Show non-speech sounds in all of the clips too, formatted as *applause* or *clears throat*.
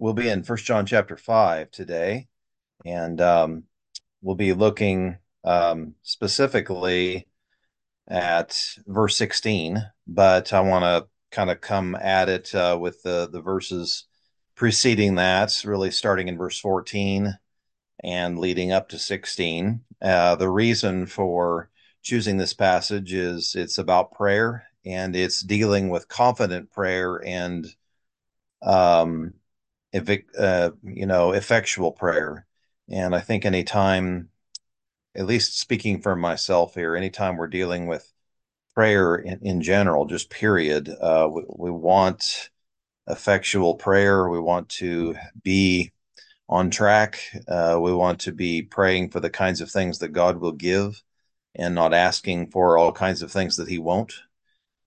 we'll be in First John chapter five today, and um, we'll be looking um, specifically at verse sixteen. But I want to kind of come at it uh, with the the verses preceding that, really starting in verse fourteen and leading up to sixteen. Uh, the reason for choosing this passage is it's about prayer and it's dealing with confident prayer and um, uh, you know, effectual prayer. And I think anytime, at least speaking for myself here, anytime we're dealing with prayer in, in general, just period, uh, we, we want effectual prayer. We want to be on track. Uh, we want to be praying for the kinds of things that God will give and not asking for all kinds of things that He won't.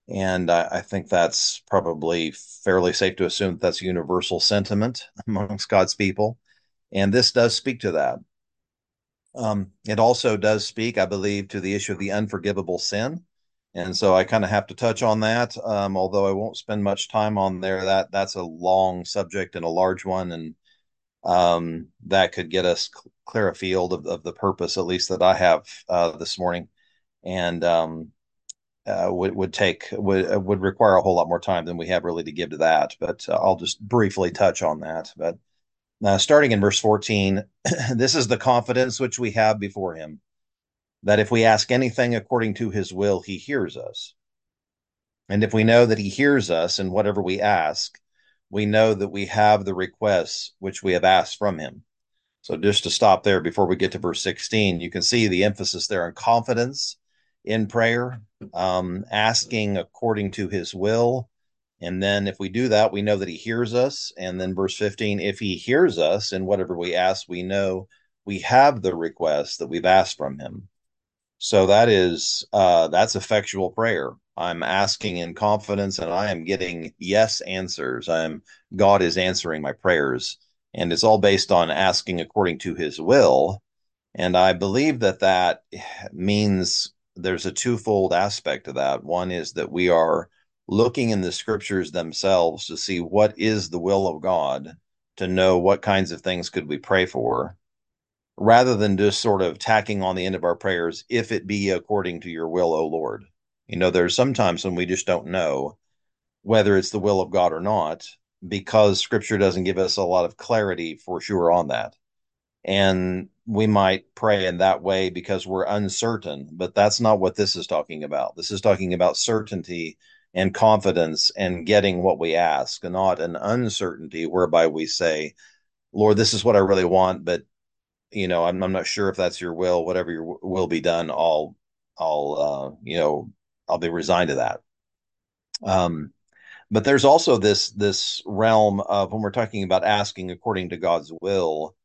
And I, I, think that's probably fairly safe to assume that that's universal sentiment *laughs* amongst God's people. And this does speak to that. Um, it also does speak, I believe, to the issue of the unforgivable sin. And so I kind of have to touch on that, um, although I won't spend much time on there. That that's a long subject and a large one, and um, that could get us clear a field of, of the purpose, at least that I have uh, this morning. And um, uh, would would take would uh, would require a whole lot more time than we have really to give to that. But uh, I'll just briefly touch on that. But uh, starting in verse 14, *clears throat* this is the confidence which we have before Him, that if we ask anything according to His will, He hears us. And if we know that He hears us in whatever we ask, we know that we have the requests which we have asked from Him. So just to stop there before we get to verse 16, you can see the emphasis there on confidence in prayer, um, asking according to his will. And then if we do that, we know that he hears us. And then verse 15, if he hears us in whatever we ask, we know we have the request that we've asked from him. So that is uh, that's effectual prayer. I'm asking in confidence and I am getting yes answers. I'm God is answering my prayers. And it's all based on asking according to his will. And I believe that that means there's a twofold aspect to that. One is that we are looking in the scriptures themselves to see what is the will of God, to know what kinds of things could we pray for, rather than just sort of tacking on the end of our prayers, if it be according to your will, O Lord. You know, there's sometimes when we just don't know whether it's the will of God or not, because scripture doesn't give us a lot of clarity for sure on that. And we might pray in that way because we're uncertain, but that's not what this is talking about. This is talking about certainty and confidence and getting what we ask, and not an uncertainty whereby we say, Lord, this is what I really want, but you know, I'm, I'm not sure if that's your will, whatever your will be done, I'll, I'll, uh, you know, I'll be resigned to that. Um, but there's also this, this realm of when we're talking about asking according to God's will,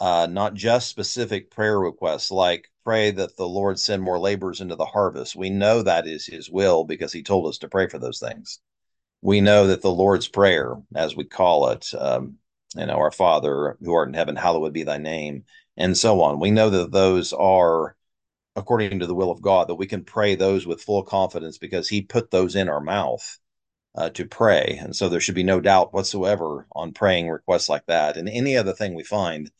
uh, not just specific prayer requests like pray that the Lord send more laborers into the harvest. We know that is his will because he told us to pray for those things. We know that the Lord's Prayer, as we call it, um, you know, our Father who art in heaven, hallowed be thy name, and so on. We know that those are according to the will of God, that we can pray those with full confidence because he put those in our mouth. Uh, to pray. And so there should be no doubt whatsoever on praying requests like that. And any other thing we find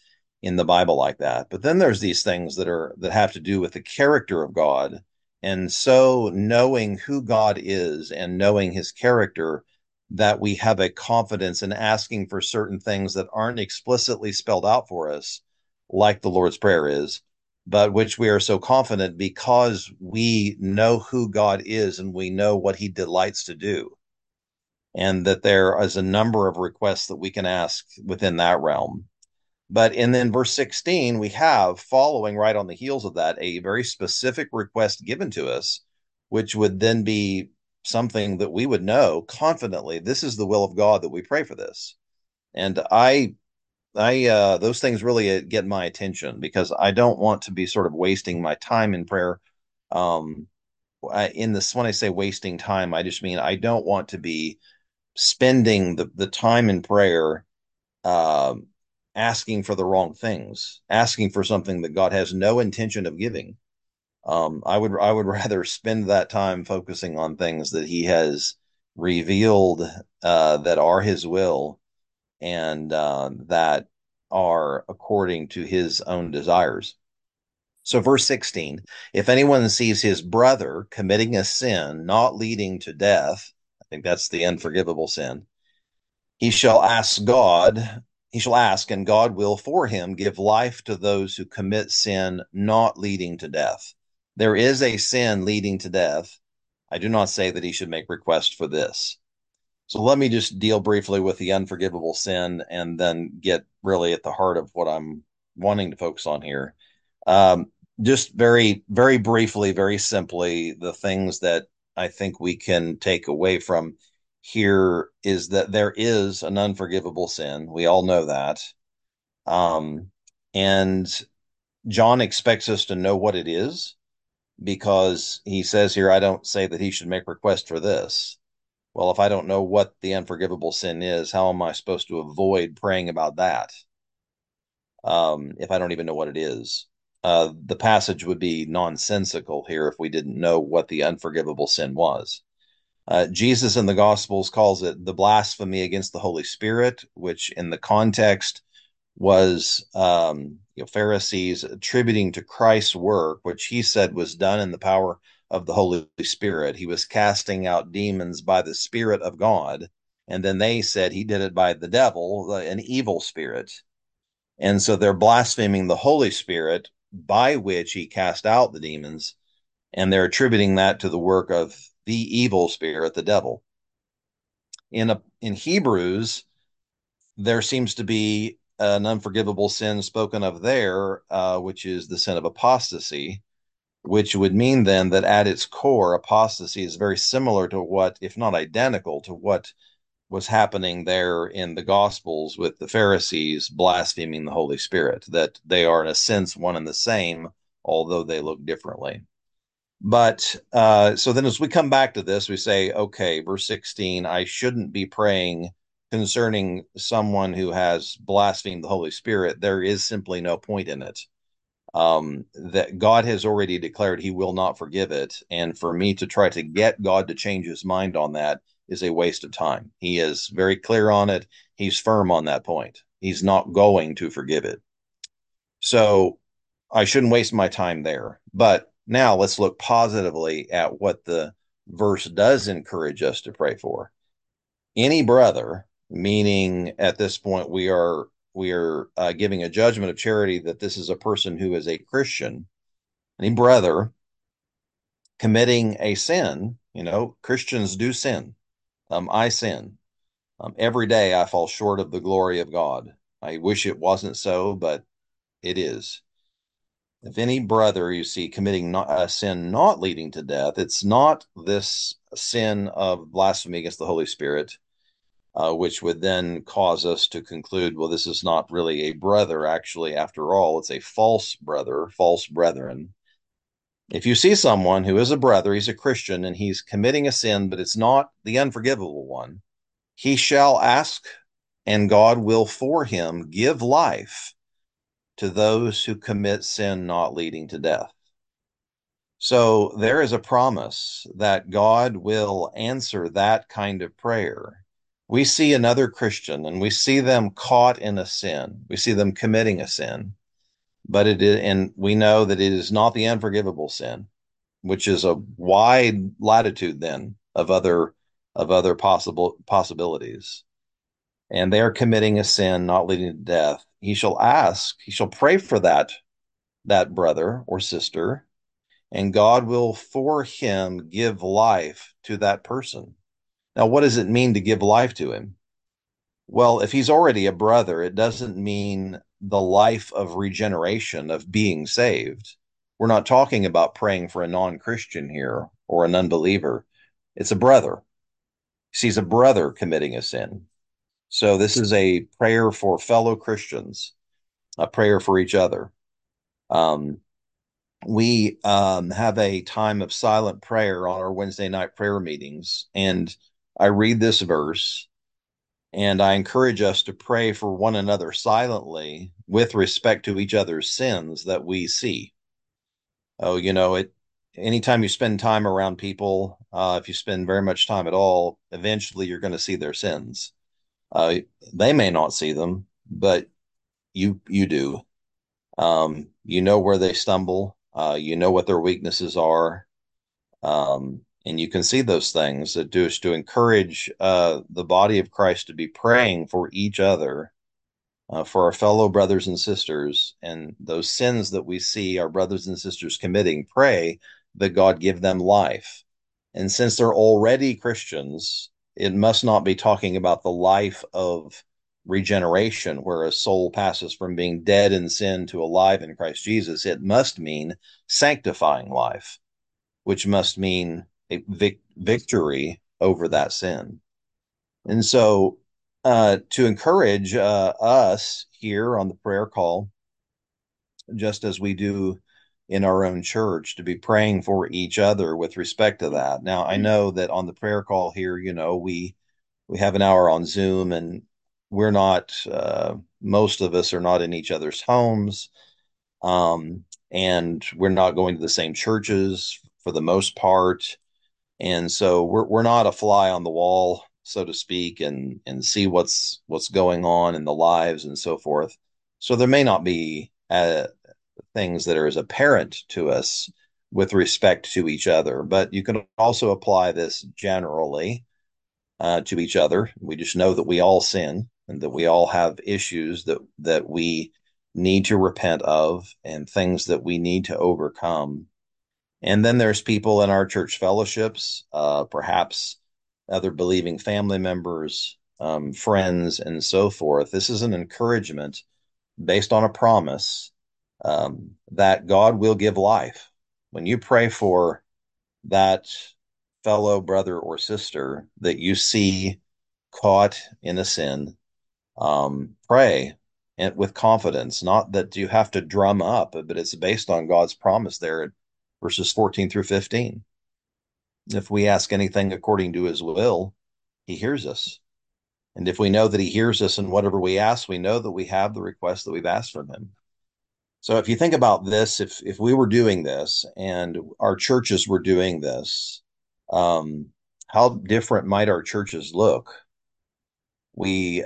in the Bible like that. But then there's these things that are that have to do with the character of God. And so knowing who God is and knowing his character that we have a confidence in asking for certain things that aren't explicitly spelled out for us like the Lord's prayer is but which we are so confident because we know who God is and we know what he delights to do and that there is a number of requests that we can ask within that realm but in then verse 16, we have following right on the heels of that a very specific request given to us, which would then be something that we would know confidently this is the will of God that we pray for this. And I I uh those things really uh, get my attention because I don't want to be sort of wasting my time in prayer. Um I, in this when I say wasting time, I just mean I don't want to be spending the the time in prayer um asking for the wrong things, asking for something that God has no intention of giving. Um, I would I would *laughs* rather spend that time focusing on things that He has revealed uh, that are His will, and uh, that are according to his own desires. So, verse 16 if anyone sees his brother committing a sin not leading to death, I think that's the unforgivable sin, he shall ask God, he shall ask, and God will for him give life to those who commit sin not leading to death. There is a sin leading to death. I do not say that he should make request for this. So let me just deal briefly with the unforgivable sin and then get really at the heart of what I'm wanting to focus on here. Um, just very, very briefly, very simply, the things that I think we can take away from here is that there is an unforgivable sin. We all know that. Um, and John expects us to know what it is because he says here, I don't say that he should make request for this well, if I don't know what the unforgivable sin is, how am I supposed to avoid praying about that? Um, if I don't even know what it is, uh, the passage would be nonsensical here if we didn't know what the unforgivable sin was. Uh, Jesus in the Gospels calls it the blasphemy against the Holy Spirit, which in the context was um, you know, Pharisees attributing to Christ's work, which he said was done in the power of the Holy Spirit. He was casting out demons by the Spirit of God. And then they said he did it by the devil, an evil spirit. And so they're blaspheming the Holy Spirit by which he cast out the demons. And they're attributing that to the work of the evil spirit, the devil. In, a, in Hebrews, there seems to be an unforgivable sin spoken of there, uh, which is the sin of apostasy which would mean then that at its core, apostasy is very similar to what, if not identical to what was happening there in the Gospels with the Pharisees blaspheming the Holy Spirit, that they are, in a sense, one and the same, although they look differently. But uh, so then as we come back to this, we say, okay, verse 16, I shouldn't be praying concerning someone who has blasphemed the Holy Spirit. There is simply no point in it um, that God has already declared he will not forgive it. And for me to try to get God to change his mind on that is a waste of time. He is very clear on it. He's firm on that point. He's not going to forgive it. So I shouldn't waste my time there. But now let's look positively at what the verse does encourage us to pray for. Any brother, meaning at this point we are we are uh, giving a judgment of charity that this is a person who is a Christian, any brother committing a sin. You know, Christians do sin. Um, I sin. Um, every day I fall short of the glory of God. I wish it wasn't so, but it is. If any brother you see committing not, a sin not leading to death, it's not this sin of blasphemy against the Holy Spirit uh, which would then cause us to conclude, well, this is not really a brother. Actually, after all, it's a false brother, false brethren. If you see someone who is a brother, he's a Christian, and he's committing a sin, but it's not the unforgivable one, he shall ask, and God will for him give life to those who commit sin not leading to death. So there is a promise that God will answer that kind of prayer we see another Christian and we see them caught in a sin. We see them committing a sin, but it is, and we know that it is not the unforgivable sin, which is a wide latitude then of other of other possible possibilities. And they are committing a sin not leading to death. He shall ask, he shall pray for that that brother or sister, and God will for him give life to that person now, what does it mean to give life to him? Well, if he's already a brother, it doesn't mean the life of regeneration, of being saved. We're not talking about praying for a non Christian here or an unbeliever. It's a brother. He Sees a brother committing a sin. So this is a prayer for fellow Christians, a prayer for each other. Um, we um, have a time of silent prayer on our Wednesday night prayer meetings, and I read this verse and I encourage us to pray for one another silently with respect to each other's sins that we see. Oh, you know, it anytime you spend time around people, uh, if you spend very much time at all, eventually you're going to see their sins. Uh, they may not see them, but you you do. Um, you know where they stumble. Uh, you know what their weaknesses are. Um, and you can see those things that do is to encourage uh, the body of Christ to be praying for each other, uh, for our fellow brothers and sisters, and those sins that we see our brothers and sisters committing. Pray that God give them life. And since they're already Christians, it must not be talking about the life of regeneration, where a soul passes from being dead in sin to alive in Christ Jesus. It must mean sanctifying life which must mean a vic- victory over that sin. And so, uh, to encourage uh, us here on the prayer call, just as we do in our own church, to be praying for each other with respect to that. Now, I know that on the prayer call here, you know, we we have an hour on Zoom, and we're not. Uh, most of us are not in each other's homes, um, and we're not going to the same churches for the most part. And so we're we're not a fly on the wall, so to speak, and and see what's what's going on in the lives and so forth. So there may not be uh, things that are as apparent to us with respect to each other, but you can also apply this generally uh, to each other. We just know that we all sin and that we all have issues that that we need to repent of and things that we need to overcome and then there's people in our church fellowships, uh, perhaps other believing family members, um, friends, and so forth. This is an encouragement based on a promise um, that God will give life. When you pray for that fellow brother or sister that you see caught in a sin, um, pray and with confidence, not that you have to drum up, but it's based on God's promise there verses 14 through 15. If we ask anything according to his will, he hears us. And if we know that he hears us in whatever we ask, we know that we have the request that we've asked from him. So if you think about this, if if we were doing this and our churches were doing this, um, how different might our churches look? We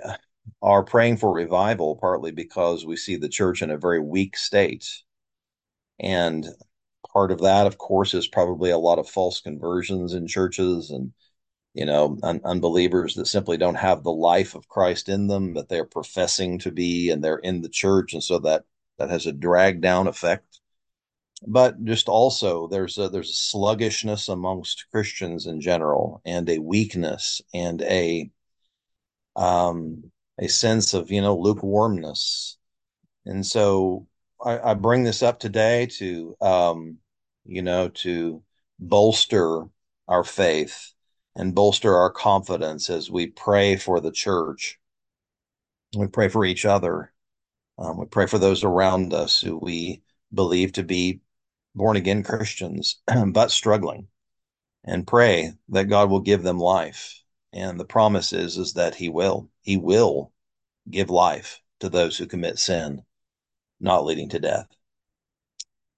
are praying for revival partly because we see the church in a very weak state. And part of that, of course, is probably a lot of false conversions in churches and you know un- unbelievers that simply don't have the life of Christ in them that they're professing to be, and they're in the church, and so that that has a drag down effect. But just also, there's a, there's a sluggishness amongst Christians in general, and a weakness, and a um, a sense of you know lukewarmness, and so I, I bring this up today to um, you know, to bolster our faith and bolster our confidence as we pray for the church. We pray for each other. Um, we pray for those around us who we believe to be born again Christians, *clears throat* but struggling, and pray that God will give them life. And the promise is, is that He will. He will give life to those who commit sin, not leading to death.